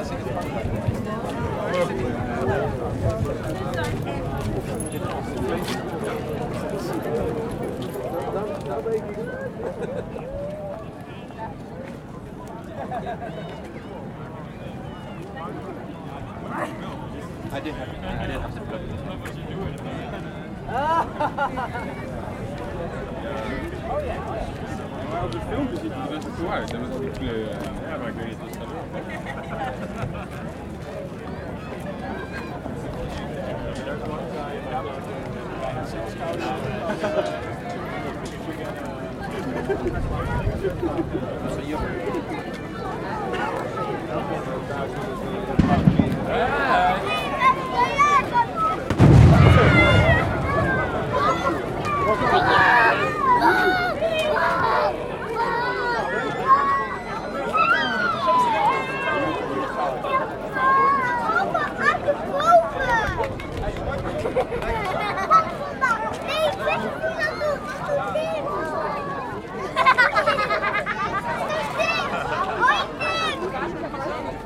I did have, I did have to plug it. oh yeah. Maar op het filmpje ziet het er best uit. En met die kleuren. Ja, maar ik weet niet dat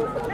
Oh!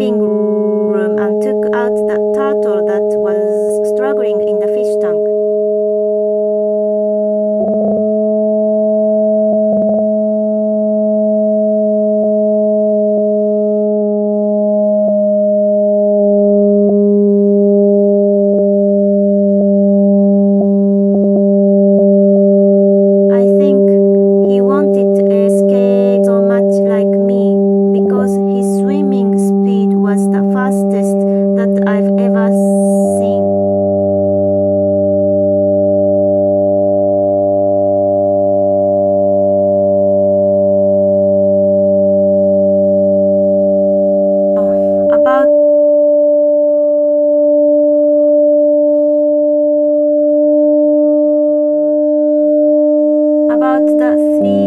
Pingo. スリー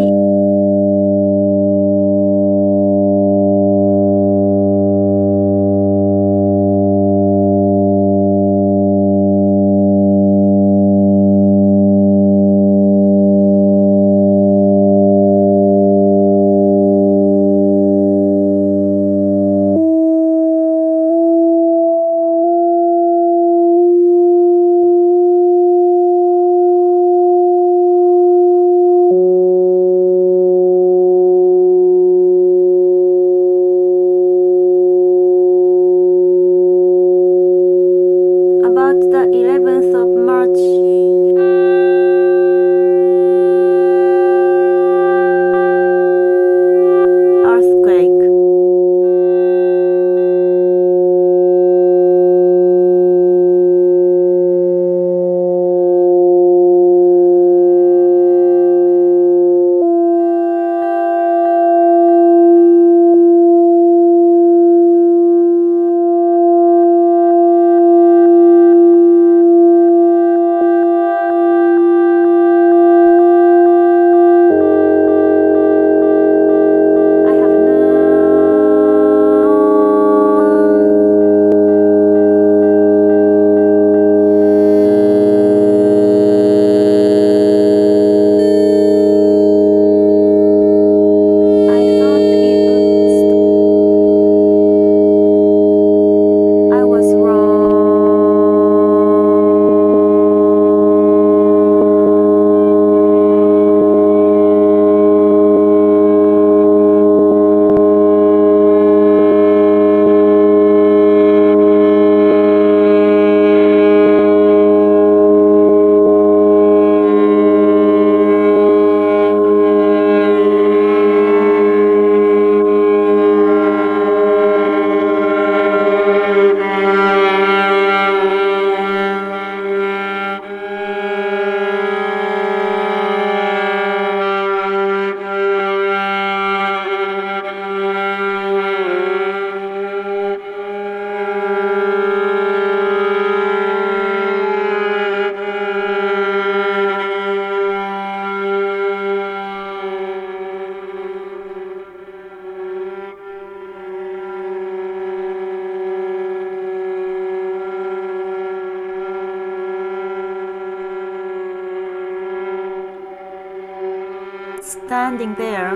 standing there.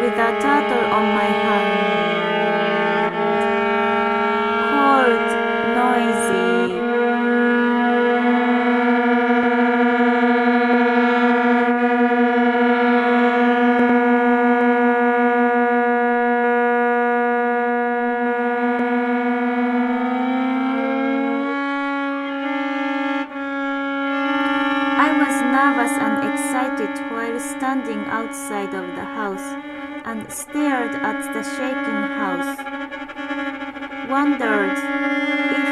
With a turtle on my hand. Cold, noisy. Excited while standing outside of the house and stared at the shaking house. Wondered if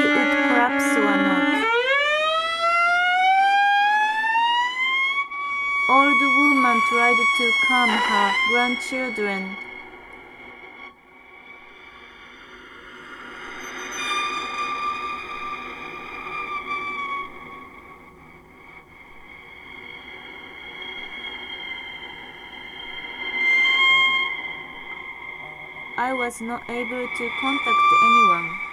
it would collapse or not. Old woman tried to calm her grandchildren. Was not able to contact anyone.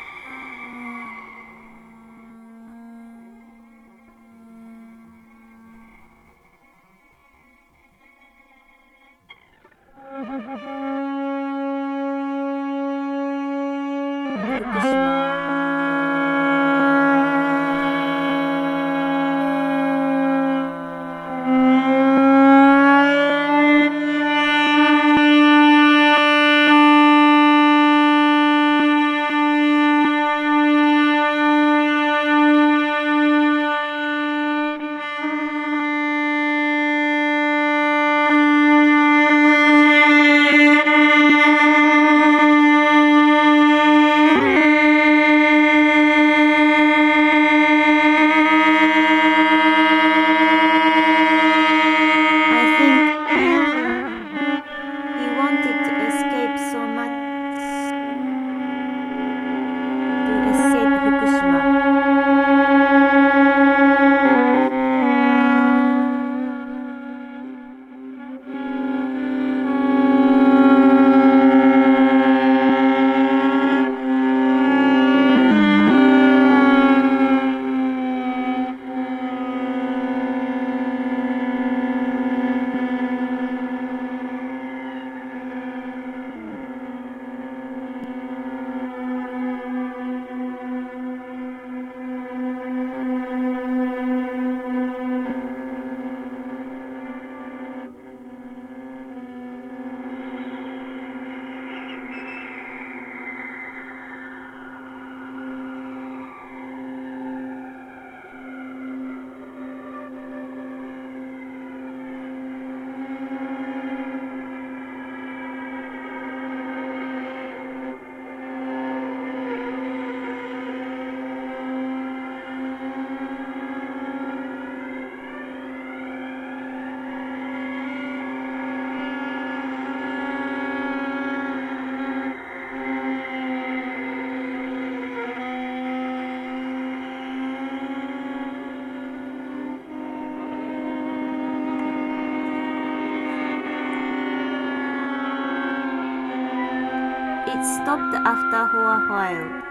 It stopped after a while.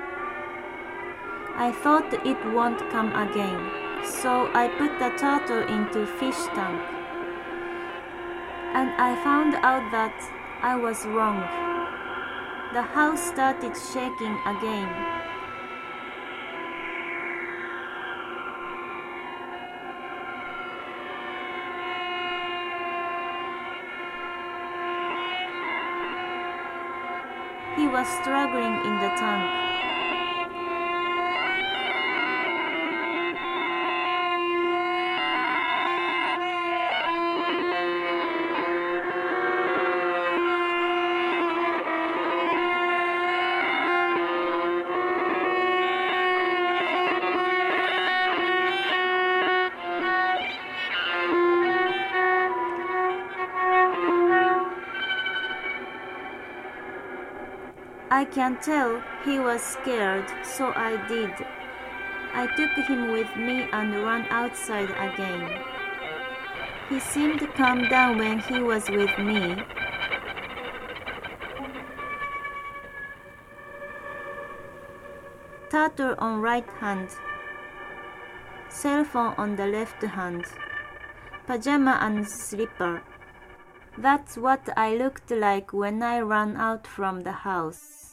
I thought it won't come again, so I put the turtle into fish tank. And I found out that I was wrong. The house started shaking again. Was struggling in the tank. I can tell he was scared, so I did. I took him with me and ran outside again. He seemed to calm down when he was with me. Turtle on right hand. cell phone on the left hand, pajama and slipper. That's what I looked like when I ran out from the house.